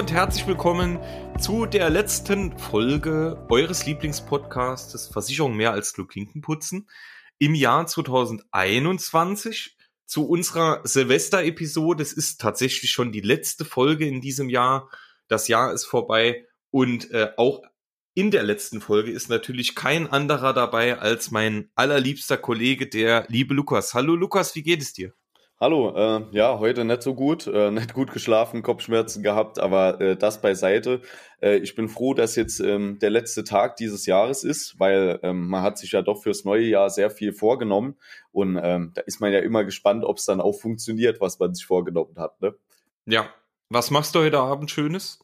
und herzlich willkommen zu der letzten Folge eures Lieblingspodcasts Versicherung mehr als nur Klinkenputzen im Jahr 2021 zu unserer Silvester-Episode. Es ist tatsächlich schon die letzte Folge in diesem Jahr. Das Jahr ist vorbei und äh, auch in der letzten Folge ist natürlich kein anderer dabei als mein allerliebster Kollege, der liebe Lukas. Hallo Lukas, wie geht es dir? Hallo, äh, ja, heute nicht so gut, äh, nicht gut geschlafen, Kopfschmerzen gehabt, aber äh, das beiseite. Äh, ich bin froh, dass jetzt ähm, der letzte Tag dieses Jahres ist, weil ähm, man hat sich ja doch fürs neue Jahr sehr viel vorgenommen und ähm, da ist man ja immer gespannt, ob es dann auch funktioniert, was man sich vorgenommen hat. Ne? Ja, was machst du heute Abend Schönes?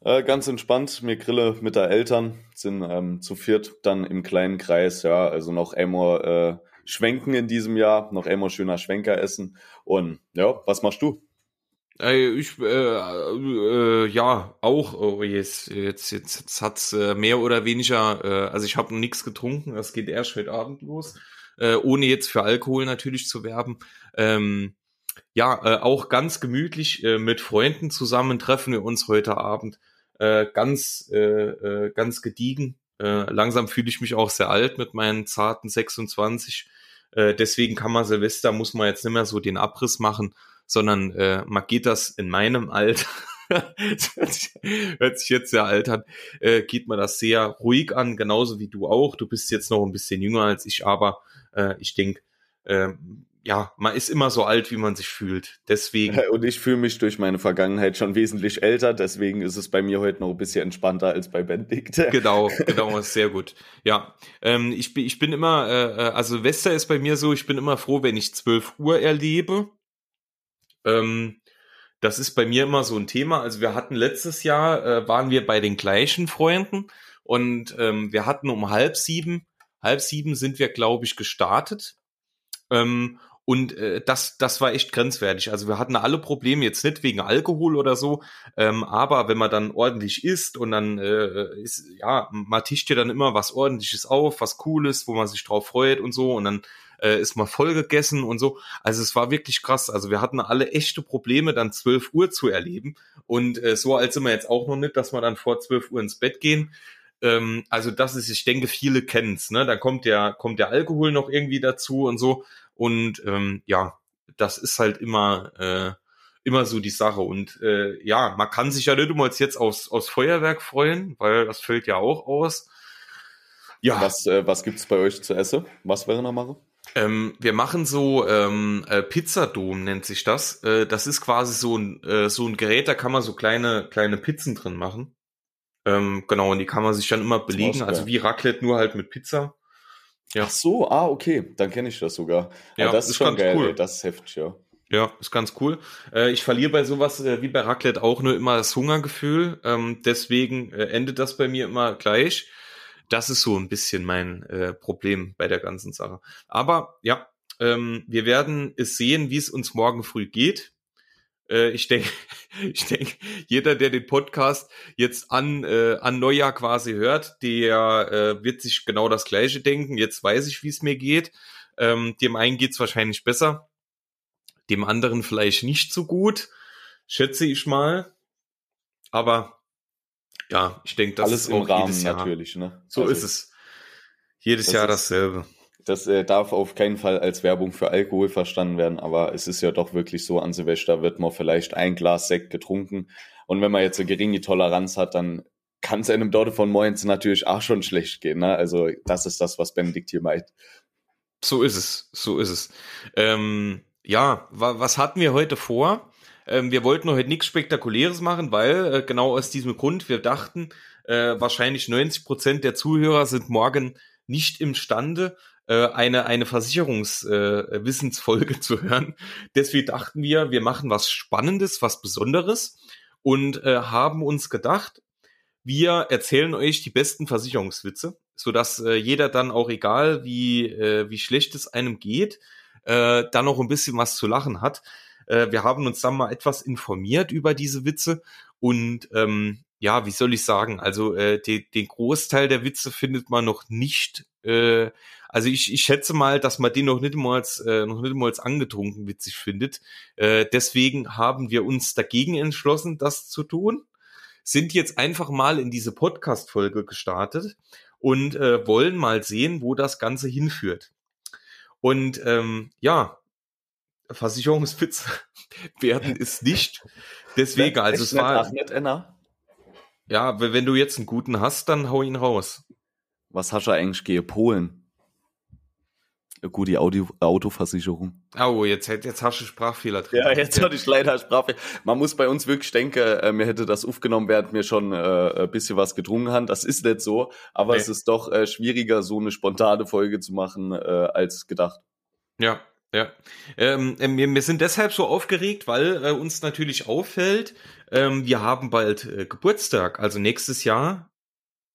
Äh, ganz entspannt, mir grille mit der Eltern, sind ähm, zu viert dann im kleinen Kreis, ja, also noch einmal äh, schwenken in diesem Jahr, noch einmal schöner Schwenker essen. Und ja, was machst du? Ich, äh, äh, ja, auch, oh, jetzt, jetzt, jetzt, jetzt hat's äh, mehr oder weniger, äh, also ich habe noch nichts getrunken, das geht erst heute Abend los, äh, ohne jetzt für Alkohol natürlich zu werben. Ähm, ja, äh, auch ganz gemütlich äh, mit Freunden zusammen treffen wir uns heute Abend. Äh, ganz, äh, äh, ganz gediegen. Äh, langsam fühle ich mich auch sehr alt mit meinen zarten 26. Äh, deswegen kann man Silvester, muss man jetzt nicht mehr so den Abriss machen, sondern äh, man geht das in meinem Alter. hört sich jetzt sehr alt an, äh, geht man das sehr ruhig an, genauso wie du auch. Du bist jetzt noch ein bisschen jünger als ich, aber äh, ich denke, äh, ja, man ist immer so alt, wie man sich fühlt. Deswegen. Und ich fühle mich durch meine Vergangenheit schon wesentlich älter, deswegen ist es bei mir heute noch ein bisschen entspannter als bei Benedikt. Genau, genau, sehr gut. Ja, ähm, ich, bin, ich bin immer, äh, äh, also Wester ist bei mir so, ich bin immer froh, wenn ich 12 Uhr erlebe. Ähm, das ist bei mir immer so ein Thema. Also wir hatten letztes Jahr, äh, waren wir bei den gleichen Freunden und ähm, wir hatten um halb sieben, halb sieben sind wir, glaube ich, gestartet. Ähm, und äh, das, das war echt grenzwertig. Also wir hatten alle Probleme, jetzt nicht wegen Alkohol oder so, ähm, aber wenn man dann ordentlich isst und dann äh, ist, ja, man tischt ja dann immer was ordentliches auf, was Cooles, wo man sich drauf freut und so und dann äh, ist man voll gegessen und so. Also es war wirklich krass. Also wir hatten alle echte Probleme, dann 12 Uhr zu erleben. Und äh, so alt sind wir jetzt auch noch nicht, dass wir dann vor 12 Uhr ins Bett gehen. Ähm, also das ist, ich denke, viele kennen's. Ne? Da kommt der, kommt der Alkohol noch irgendwie dazu und so. Und ähm, ja, das ist halt immer, äh, immer so die Sache. Und äh, ja, man kann sich ja nicht immer jetzt aufs, aufs Feuerwerk freuen, weil das fällt ja auch aus. Ja. Was, äh, was gibt's bei euch zu essen? Was wäre noch machen? Ähm, wir machen so ähm, äh, Pizzadom nennt sich das. Äh, das ist quasi so ein äh, so ein Gerät, da kann man so kleine kleine Pizzen drin machen. Ähm, genau, und die kann man sich dann immer belegen, also wie Raclette nur halt mit Pizza. Ja. Ach so, ah, okay, dann kenne ich das sogar. Ja, das ist, schon geil, cool. das ist heftig, ja. Ja, ist ganz cool. Äh, ich verliere bei sowas äh, wie bei Raclette auch nur immer das Hungergefühl. Ähm, deswegen äh, endet das bei mir immer gleich. Das ist so ein bisschen mein äh, Problem bei der ganzen Sache. Aber ja, ähm, wir werden es sehen, wie es uns morgen früh geht. Äh, ich denke, ich denke, jeder, der den Podcast jetzt an, äh, an Neujahr quasi hört, der äh, wird sich genau das Gleiche denken. Jetzt weiß ich, wie es mir geht. Ähm, dem einen geht's wahrscheinlich besser, dem anderen vielleicht nicht so gut, schätze ich mal. Aber ja, ich denke, das Alles ist im auch Rahmen jedes Jahr. natürlich, ne? So Also, ist es. Jedes Jahr ist- dasselbe. Das äh, darf auf keinen Fall als Werbung für Alkohol verstanden werden, aber es ist ja doch wirklich so, an Silvester wird man vielleicht ein Glas Sekt getrunken. Und wenn man jetzt eine geringe Toleranz hat, dann kann es einem dort von morgens natürlich auch schon schlecht gehen. Ne? Also das ist das, was Benedikt hier meint. So ist es, so ist es. Ähm, ja, wa was hatten wir heute vor? Ähm, wir wollten heute nichts Spektakuläres machen, weil äh, genau aus diesem Grund wir dachten, äh, wahrscheinlich 90 Prozent der Zuhörer sind morgen nicht imstande, äh, eine eine Versicherungswissensfolge äh, zu hören. Deswegen dachten wir, wir machen was Spannendes, was Besonderes und äh, haben uns gedacht, wir erzählen euch die besten Versicherungswitze, so dass äh, jeder dann auch egal wie äh, wie schlecht es einem geht, äh, dann noch ein bisschen was zu lachen hat. Äh, wir haben uns dann mal etwas informiert über diese Witze und ähm, ja, wie soll ich sagen? Also äh, die, den Großteil der Witze findet man noch nicht. Äh, also ich, ich schätze mal, dass man den noch nicht mal als, äh, noch nicht mal als angetrunken witzig findet. Äh, deswegen haben wir uns dagegen entschlossen, das zu tun. sind jetzt einfach mal in diese Podcast-Folge gestartet und äh, wollen mal sehen, wo das Ganze hinführt. Und ähm, ja, Versicherungswitz werden ist nicht. Deswegen, also es war. Ja, wenn du jetzt einen guten hast, dann hau ihn raus. Was hast du eigentlich gegen Polen? Gut, die Audio, Autoversicherung. Oh, jetzt, jetzt hast du Sprachfehler drin. Ja, jetzt hatte ich leider Sprachfehler. Man muss bei uns wirklich denken, äh, mir hätte das aufgenommen, während mir schon äh, ein bisschen was gedrungen haben. Das ist nicht so, aber nee. es ist doch äh, schwieriger, so eine spontane Folge zu machen, äh, als gedacht. Ja, ja. Ähm, äh, wir, wir sind deshalb so aufgeregt, weil äh, uns natürlich auffällt, ähm, wir haben bald äh, Geburtstag, also nächstes Jahr.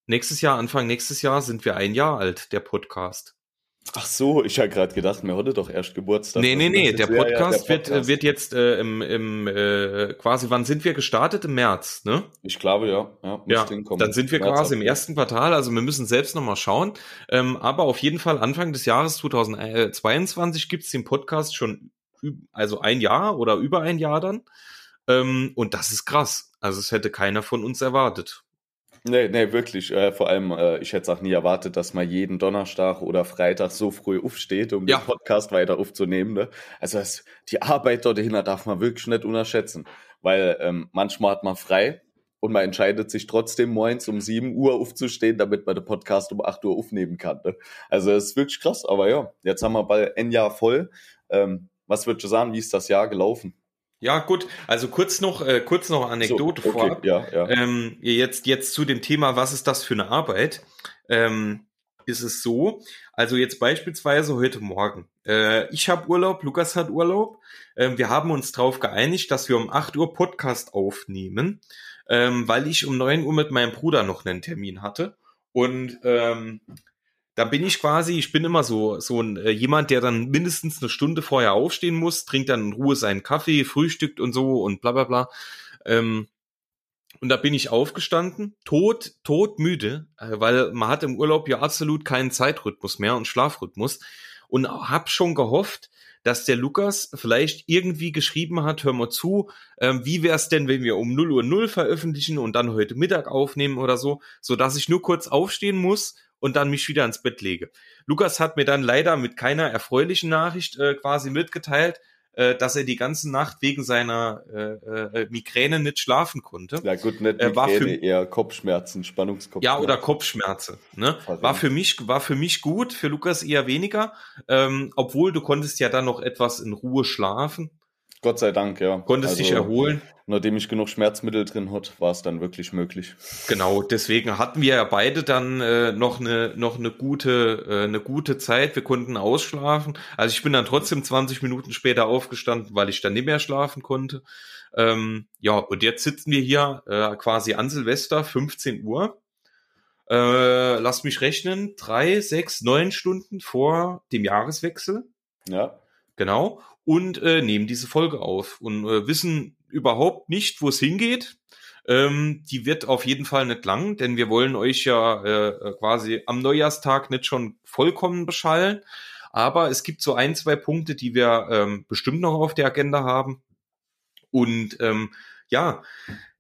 Nächstes Jahr, Anfang nächstes Jahr sind wir ein Jahr alt, der Podcast. Ach so, ich habe gerade gedacht, mir heute doch erst Geburtstag. Nee, nee, nee, der Podcast, ja, ja, der Podcast, Wird, wird jetzt äh, im, im äh, quasi, wann sind wir gestartet? Im März, ne? Ich glaube, ja. Ja, ja dann sind wir März quasi im ersten Quartal, also wir müssen selbst nochmal schauen. Ähm, aber auf jeden Fall Anfang des Jahres 2022 gibt's den Podcast schon, also ein Jahr oder über ein Jahr dann. Ähm, und das ist krass. Also es hätte keiner von uns erwartet. Nee, nee, wirklich. Äh, vor allem, äh, ich hätte es auch nie erwartet, dass man jeden Donnerstag oder Freitag so früh aufsteht, um ja. den Podcast weiter aufzunehmen. Ne? Also das, die Arbeit dort dahinter darf man wirklich nicht unterschätzen. Weil ähm, manchmal hat man frei und man entscheidet sich trotzdem morgens um 7 Uhr aufzustehen, damit man den Podcast um 8 Uhr aufnehmen kann. Ne? Also das ist wirklich krass. Aber ja, jetzt haben wir bald ein Jahr voll. Ähm, was würdest du sagen, wie ist das Jahr gelaufen? Ja, gut. Also kurz noch, äh, kurz noch Anekdote so, okay, vorab. Ja, ja. Ähm, jetzt, jetzt zu dem Thema, was ist das für eine Arbeit? Ähm, ist es so, also jetzt beispielsweise heute Morgen. Äh, ich habe Urlaub, Lukas hat Urlaub. Ähm, wir haben uns darauf geeinigt, dass wir um 8 Uhr Podcast aufnehmen, ähm, weil ich um 9 Uhr mit meinem Bruder noch einen Termin hatte. Und ähm, da bin ich quasi, ich bin immer so, so ein, äh, jemand, der dann mindestens eine Stunde vorher aufstehen muss, trinkt dann in Ruhe seinen Kaffee, frühstückt und so und bla bla bla. Ähm, und da bin ich aufgestanden, tot, tot müde, äh, weil man hat im Urlaub ja absolut keinen Zeitrhythmus mehr und Schlafrhythmus. Und hab schon gehofft, dass der Lukas vielleicht irgendwie geschrieben hat, hör mal zu, ähm, wie wär's denn, wenn wir um 0 Uhr 0 veröffentlichen und dann heute Mittag aufnehmen oder so, so dass ich nur kurz aufstehen muss und dann mich wieder ins Bett lege. Lukas hat mir dann leider mit keiner erfreulichen Nachricht äh, quasi mitgeteilt, äh, dass er die ganze Nacht wegen seiner äh, äh, Migräne nicht schlafen konnte. Ja gut, nicht Migräne, war für, eher Kopfschmerzen, Spannungskopfschmerzen. Ja, oder Kopfschmerzen. Ne? War für mich war für mich gut, für Lukas eher weniger, ähm, obwohl du konntest ja dann noch etwas in Ruhe schlafen. Gott sei Dank, ja. Konntest also, dich erholen. Nachdem ich genug Schmerzmittel drin hatte, war es dann wirklich möglich. Genau, deswegen hatten wir ja beide dann äh, noch eine noch eine gute äh, eine gute Zeit. Wir konnten ausschlafen. Also ich bin dann trotzdem 20 Minuten später aufgestanden, weil ich dann nicht mehr schlafen konnte. Ähm, ja, und jetzt sitzen wir hier äh, quasi an Silvester, 15 Uhr. Äh, lass mich rechnen, drei, sechs, neun Stunden vor dem Jahreswechsel. Ja. Genau und äh, nehmen diese Folge auf und äh, wissen überhaupt nicht, wo es hingeht. Ähm, die wird auf jeden Fall nicht lang, denn wir wollen euch ja äh, quasi am Neujahrstag nicht schon vollkommen beschallen. Aber es gibt so ein, zwei Punkte, die wir ähm, bestimmt noch auf der Agenda haben. Und ähm, ja,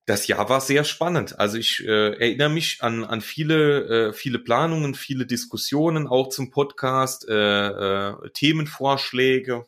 das Jahr war sehr spannend. Also ich äh, erinnere mich an, an viele, äh, viele Planungen, viele Diskussionen auch zum Podcast, äh, äh, Themenvorschläge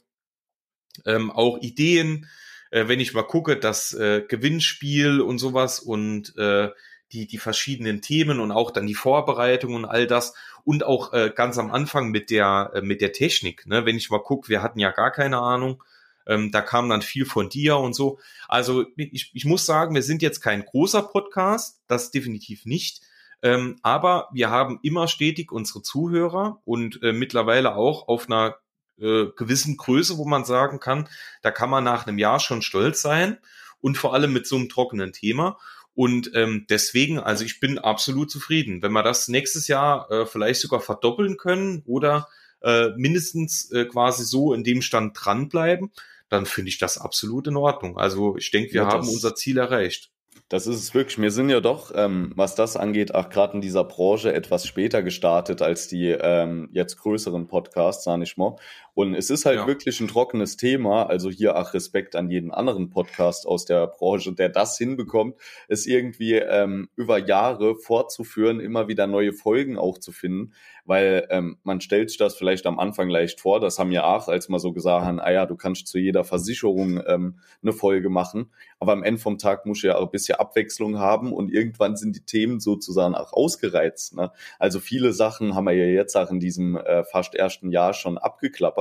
ähm, auch Ideen, äh, wenn ich mal gucke, das äh, Gewinnspiel und sowas und äh, die, die verschiedenen Themen und auch dann die Vorbereitung und all das und auch äh, ganz am Anfang mit der, äh, mit der Technik. Ne? Wenn ich mal gucke, wir hatten ja gar keine Ahnung. Ähm, da kam dann viel von dir und so. Also ich, ich muss sagen, wir sind jetzt kein großer Podcast, das definitiv nicht. Ähm, aber wir haben immer stetig unsere Zuhörer und äh, mittlerweile auch auf einer äh, gewissen Größe, wo man sagen kann, da kann man nach einem Jahr schon stolz sein und vor allem mit so einem trockenen Thema. Und ähm, deswegen, also ich bin absolut zufrieden. Wenn wir das nächstes Jahr äh, vielleicht sogar verdoppeln können oder äh, mindestens äh, quasi so in dem Stand dranbleiben, dann finde ich das absolut in Ordnung. Also ich denke, wir ja, haben unser Ziel erreicht. Das ist es wirklich. Wir sind ja doch, ähm, was das angeht, auch gerade in dieser Branche etwas später gestartet als die ähm, jetzt größeren Podcasts, sage ich mal. Und es ist halt ja. wirklich ein trockenes Thema. Also hier auch Respekt an jeden anderen Podcast aus der Branche, der das hinbekommt, es irgendwie ähm, über Jahre fortzuführen, immer wieder neue Folgen auch zu finden. Weil ähm, man stellt sich das vielleicht am Anfang leicht vor. Das haben ja auch, als man so gesagt haben, ah ja, du kannst zu jeder Versicherung ähm, eine Folge machen. Aber am Ende vom Tag muss ja auch ein bisschen Abwechslung haben und irgendwann sind die Themen sozusagen auch ausgereizt. Ne? Also viele Sachen haben wir ja jetzt auch in diesem äh, fast ersten Jahr schon abgeklappert.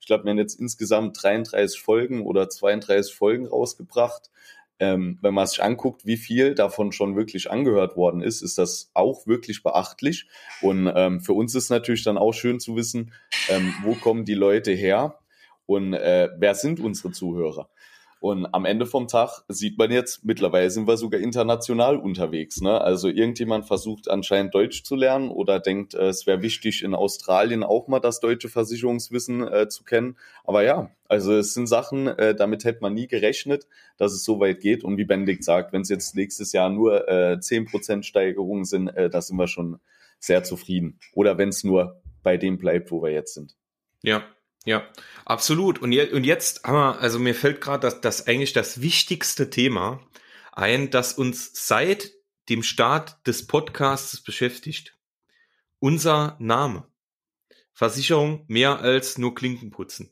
Ich glaube, wir haben jetzt insgesamt 33 Folgen oder 32 Folgen rausgebracht. Ähm, wenn man sich anguckt, wie viel davon schon wirklich angehört worden ist, ist das auch wirklich beachtlich. Und ähm, für uns ist natürlich dann auch schön zu wissen, ähm, wo kommen die Leute her und äh, wer sind unsere Zuhörer. Und am Ende vom Tag sieht man jetzt, mittlerweile sind wir sogar international unterwegs. Ne? Also irgendjemand versucht anscheinend Deutsch zu lernen oder denkt, äh, es wäre wichtig, in Australien auch mal das deutsche Versicherungswissen äh, zu kennen. Aber ja, also es sind Sachen, äh, damit hätte man nie gerechnet, dass es so weit geht. Und wie Benedikt sagt, wenn es jetzt nächstes Jahr nur äh, 10% Steigerungen sind, äh, da sind wir schon sehr zufrieden. Oder wenn es nur bei dem bleibt, wo wir jetzt sind. Ja, ja, absolut. Und, je, und jetzt haben wir, also mir fällt gerade das, das eigentlich das wichtigste Thema ein, das uns seit dem Start des Podcasts beschäftigt. Unser Name. Versicherung mehr als nur Klinken putzen.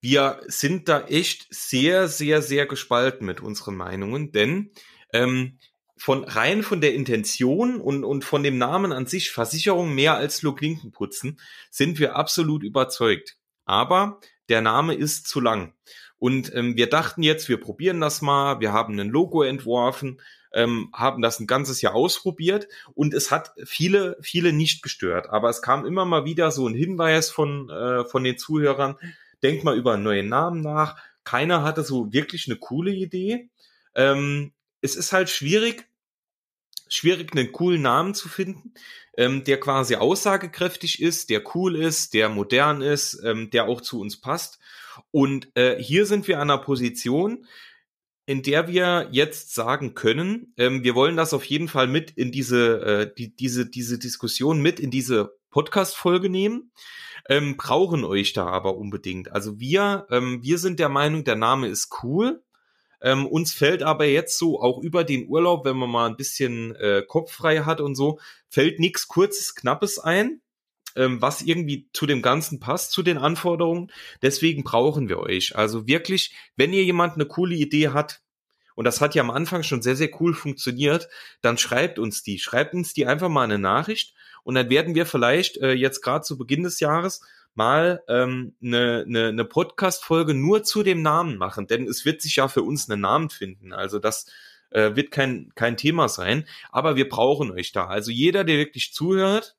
Wir sind da echt sehr, sehr, sehr gespalten mit unseren Meinungen, denn ähm, von rein von der Intention und, und von dem Namen an sich, Versicherung mehr als nur Klinken putzen, sind wir absolut überzeugt aber der Name ist zu lang. Und ähm, wir dachten jetzt, wir probieren das mal, wir haben ein Logo entworfen, ähm, haben das ein ganzes Jahr ausprobiert und es hat viele, viele nicht gestört. Aber es kam immer mal wieder so ein Hinweis von, äh, von den Zuhörern, denkt mal über einen neuen Namen nach. Keiner hatte so wirklich eine coole Idee. Ähm, es ist halt schwierig, schwierig, einen coolen Namen zu finden, ähm, der quasi aussagekräftig ist, der cool ist, der modern ist, ähm, der auch zu uns passt. Und äh, hier sind wir an einer Position, in der wir jetzt sagen können, ähm, wir wollen das auf jeden Fall mit in diese, äh, die, diese, diese Diskussion mit in diese Podcast-Folge nehmen, ähm, brauchen euch da aber unbedingt. Also wir, ähm, wir sind der Meinung, der Name ist cool, ähm, uns fällt aber jetzt so auch über den Urlaub, wenn man mal ein bisschen äh, Kopf frei hat und so, fällt nichts Kurzes, Knappes ein, ähm, was irgendwie zu dem Ganzen passt, zu den Anforderungen. Deswegen brauchen wir euch. Also wirklich, wenn ihr jemand eine coole Idee hat, und das hat ja am Anfang schon sehr, sehr cool funktioniert, dann schreibt uns die. Schreibt uns die einfach mal eine Nachricht und dann werden wir vielleicht äh, jetzt gerade zu Beginn des Jahres mal ähm, eine, eine, eine Podcast-Folge nur zu dem Namen machen, denn es wird sich ja für uns einen Namen finden. Also das äh, wird kein, kein Thema sein, aber wir brauchen euch da. Also jeder, der wirklich zuhört,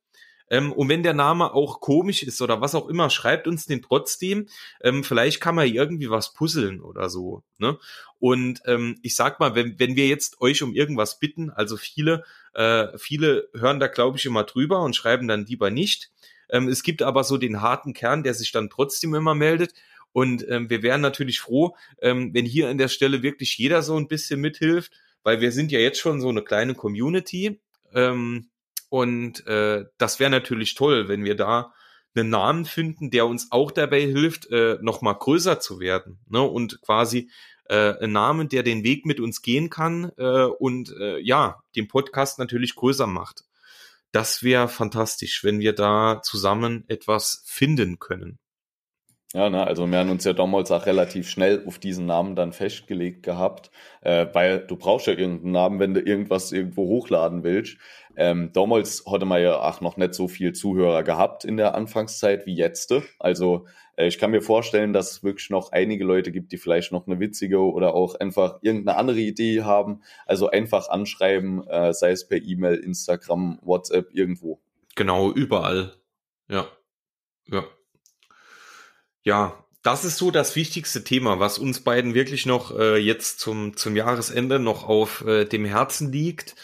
ähm, und wenn der Name auch komisch ist oder was auch immer, schreibt uns den trotzdem. Ähm, vielleicht kann man irgendwie was puzzeln oder so. Ne? Und ähm, ich sag mal, wenn, wenn wir jetzt euch um irgendwas bitten, also viele, äh, viele hören da, glaube ich, immer drüber und schreiben dann lieber nicht. Ähm, es gibt aber so den harten Kern, der sich dann trotzdem immer meldet. Und ähm, wir wären natürlich froh, ähm, wenn hier an der Stelle wirklich jeder so ein bisschen mithilft, weil wir sind ja jetzt schon so eine kleine Community. Ähm, und äh, das wäre natürlich toll, wenn wir da einen Namen finden, der uns auch dabei hilft, äh, noch mal größer zu werden. Ne? Und quasi äh, einen Namen, der den Weg mit uns gehen kann äh, und äh, ja, den Podcast natürlich größer macht das wäre fantastisch, wenn wir da zusammen etwas finden können. Ja, ne, also wir haben uns ja damals auch relativ schnell auf diesen Namen dann festgelegt gehabt, äh, weil du brauchst ja irgendeinen Namen, wenn du irgendwas irgendwo hochladen willst. Ähm, damals hatte man ja auch noch nicht so viel Zuhörer gehabt in der Anfangszeit wie jetzt. Also ich kann mir vorstellen, dass es wirklich noch einige Leute gibt, die vielleicht noch eine witzige oder auch einfach irgendeine andere Idee haben. Also einfach anschreiben, äh, sei es per E-Mail, Instagram, WhatsApp, irgendwo. Genau, überall. Ja. Ja. Ja, das ist so das wichtigste Thema, was uns beiden wirklich noch äh, jetzt zum, zum Jahresende noch auf äh, dem Herzen liegt.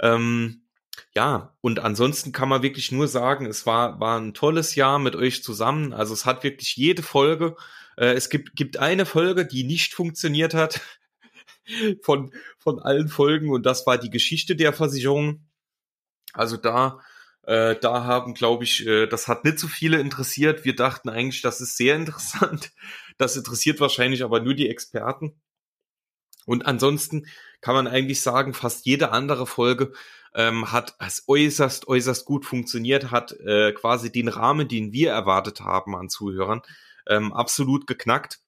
Ähm, ja, und ansonsten kann man wirklich nur sagen, es war, war ein tolles Jahr mit euch zusammen. Also es hat wirklich jede Folge, äh, es gibt, gibt eine Folge, die nicht funktioniert hat. von, von allen Folgen und das war die Geschichte der Versicherung. Also da, äh, da haben, glaube ich, äh, das hat nicht so viele interessiert. Wir dachten eigentlich, das ist sehr interessant. Das interessiert wahrscheinlich aber nur die Experten. Und ansonsten kann man eigentlich sagen, fast jede andere Folge ähm, hat es äußerst, äußerst gut funktioniert, hat äh, quasi den Rahmen, den wir erwartet haben an Zuhörern, ähm, absolut geknackt.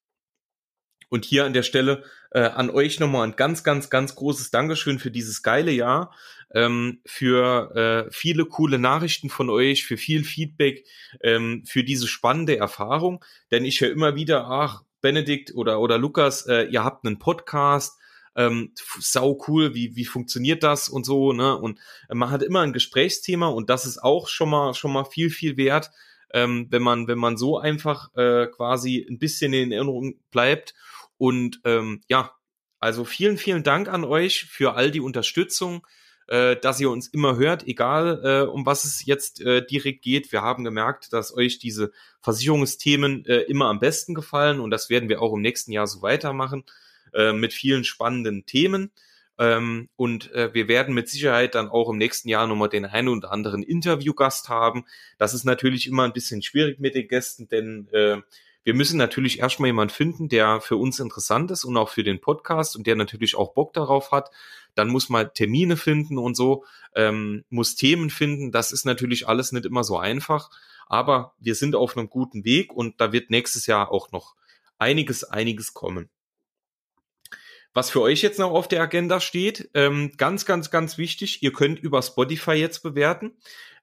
Und hier an der Stelle äh, an euch nochmal ein ganz, ganz, ganz großes Dankeschön für dieses geile Jahr, ähm, für äh, viele coole Nachrichten von euch, für viel Feedback, ähm, für diese spannende Erfahrung. Denn ich höre immer wieder, ach, Benedikt oder, oder Lukas, äh, ihr habt einen Podcast, ähm, sau cool, wie, wie funktioniert das und so, ne? Und äh, man hat immer ein Gesprächsthema und das ist auch schon mal, schon mal viel, viel wert, ähm, wenn man, wenn man so einfach äh, quasi ein bisschen in Erinnerung bleibt. Und ähm, ja, also vielen, vielen Dank an euch für all die Unterstützung, äh, dass ihr uns immer hört, egal äh, um was es jetzt äh, direkt geht. Wir haben gemerkt, dass euch diese Versicherungsthemen äh, immer am besten gefallen und das werden wir auch im nächsten Jahr so weitermachen. Äh, mit vielen spannenden Themen. Ähm, und äh, wir werden mit Sicherheit dann auch im nächsten Jahr nochmal den einen oder anderen Interviewgast haben. Das ist natürlich immer ein bisschen schwierig mit den Gästen, denn äh, wir müssen natürlich erstmal jemanden finden, der für uns interessant ist und auch für den Podcast und der natürlich auch Bock darauf hat. Dann muss man Termine finden und so, ähm, muss Themen finden. Das ist natürlich alles nicht immer so einfach, aber wir sind auf einem guten Weg und da wird nächstes Jahr auch noch einiges, einiges kommen. Was für euch jetzt noch auf der Agenda steht, ähm, ganz, ganz, ganz wichtig, ihr könnt über Spotify jetzt bewerten.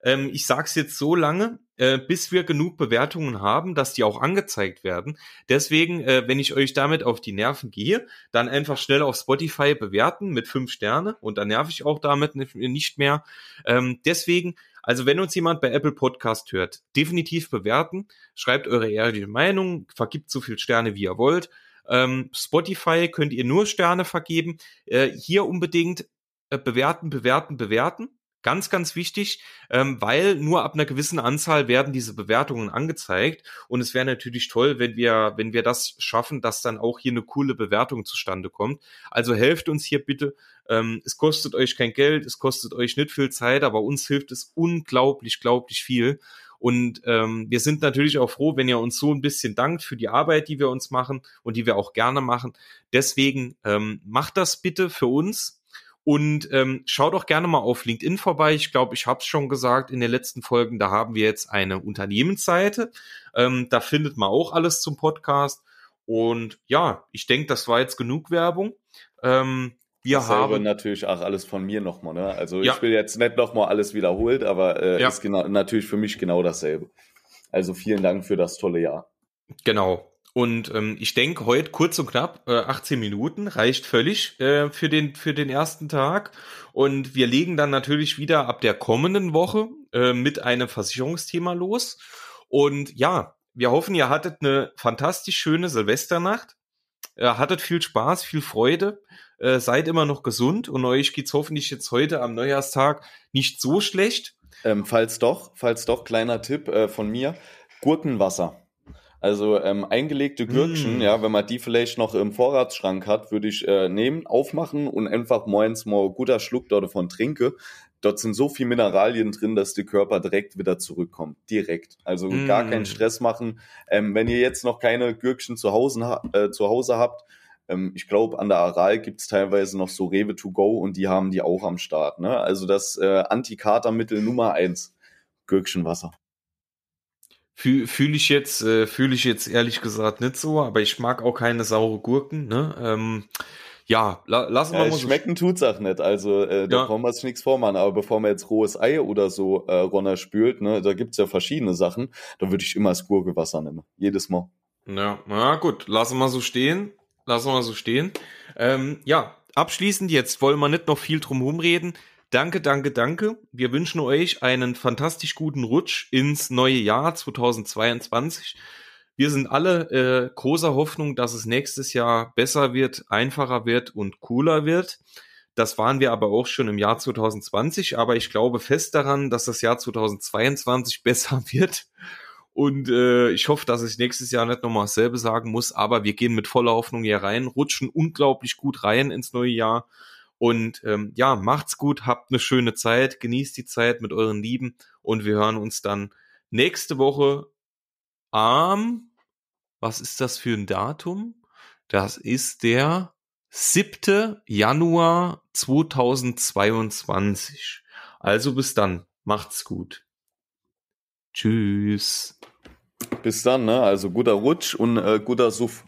Ähm, ich sage es jetzt so lange, äh, bis wir genug Bewertungen haben, dass die auch angezeigt werden. Deswegen, äh, wenn ich euch damit auf die Nerven gehe, dann einfach schnell auf Spotify bewerten mit fünf Sterne und dann nerv ich auch damit nicht mehr. Ähm, deswegen, also wenn uns jemand bei Apple Podcast hört, definitiv bewerten, schreibt eure ehrliche Meinung, vergibt so viel Sterne, wie ihr wollt. Ähm, Spotify könnt ihr nur Sterne vergeben. Äh, hier unbedingt äh, bewerten, bewerten, bewerten. Ganz, ganz wichtig, ähm, weil nur ab einer gewissen Anzahl werden diese Bewertungen angezeigt. Und es wäre natürlich toll, wenn wir, wenn wir das schaffen, dass dann auch hier eine coole Bewertung zustande kommt. Also helft uns hier bitte. Ähm, es kostet euch kein Geld, es kostet euch nicht viel Zeit, aber uns hilft es unglaublich, glaublich viel. Und ähm, wir sind natürlich auch froh, wenn ihr uns so ein bisschen dankt für die Arbeit, die wir uns machen und die wir auch gerne machen. Deswegen ähm, macht das bitte für uns. Und ähm, schaut auch gerne mal auf LinkedIn vorbei. Ich glaube, ich habe es schon gesagt in den letzten Folgen. Da haben wir jetzt eine Unternehmensseite. Ähm, da findet man auch alles zum Podcast. Und ja, ich denke, das war jetzt genug Werbung. Ähm, wir haben natürlich auch alles von mir nochmal. Ne? Also ja. ich will jetzt nicht nochmal alles wiederholt, aber äh, ja. ist genau, natürlich für mich genau dasselbe. Also vielen Dank für das tolle Jahr. Genau. Und ähm, ich denke, heute kurz und knapp, äh, 18 Minuten reicht völlig äh, für, den, für den ersten Tag. Und wir legen dann natürlich wieder ab der kommenden Woche äh, mit einem Versicherungsthema los. Und ja, wir hoffen, ihr hattet eine fantastisch schöne Silvesternacht. Äh, hattet viel Spaß, viel Freude. Äh, seid immer noch gesund und euch geht's hoffentlich jetzt heute am Neujahrstag nicht so schlecht. Ähm, falls doch, falls doch, kleiner Tipp äh, von mir: Gurkenwasser. Also ähm, eingelegte Gürkchen, mm. ja, wenn man die vielleicht noch im Vorratsschrank hat, würde ich äh, nehmen, aufmachen und einfach morgens mal guter Schluck dort davon trinke. Dort sind so viel Mineralien drin, dass der Körper direkt wieder zurückkommt. Direkt. Also mm. gar keinen Stress machen. Ähm, wenn ihr jetzt noch keine Gürkchen zu Hause, äh, zu Hause habt, ähm, ich glaube, an der Aral gibt's teilweise noch so Rewe to go und die haben die auch am Start. Ne? Also das äh, Antikatermittel Nummer eins, Gürkchenwasser. Fühle fühl ich jetzt, äh, fühle ich jetzt ehrlich gesagt nicht so, aber ich mag auch keine saure Gurken. Ne? Ähm, ja, la lassen wir ja, mal so. Schmecken tut's auch nicht, also äh, da ja. brauchen wir uns nichts vormachen. Aber bevor man jetzt rohes Ei oder so äh, Ronner spült, ne, da gibt's ja verschiedene Sachen, da würde ich immer das Gurkewasser nehmen. Jedes Mal. Ja, na gut, lassen wir so stehen lassen wir mal so stehen. Ähm, ja, abschließend jetzt wollen wir nicht noch viel drum reden. Danke, danke, danke. Wir wünschen euch einen fantastisch guten Rutsch ins neue Jahr 2022. Wir sind alle äh, großer Hoffnung, dass es nächstes Jahr besser wird, einfacher wird und cooler wird. Das waren wir aber auch schon im Jahr 2020, aber ich glaube fest daran, dass das Jahr 2022 besser wird Und äh, ich hoffe, dass ich nächstes Jahr nicht nochmal dasselbe sagen muss, aber wir gehen mit voller Hoffnung hier rein, rutschen unglaublich gut rein ins neue Jahr. Und ähm, ja, macht's gut, habt eine schöne Zeit, genießt die Zeit mit euren Lieben und wir hören uns dann nächste Woche am, was ist das für ein Datum? Das ist der 7. Januar 2022. Also bis dann, macht's gut. Tschüss. Bis dann, ne? Also guter Rutsch und äh, guter Suff.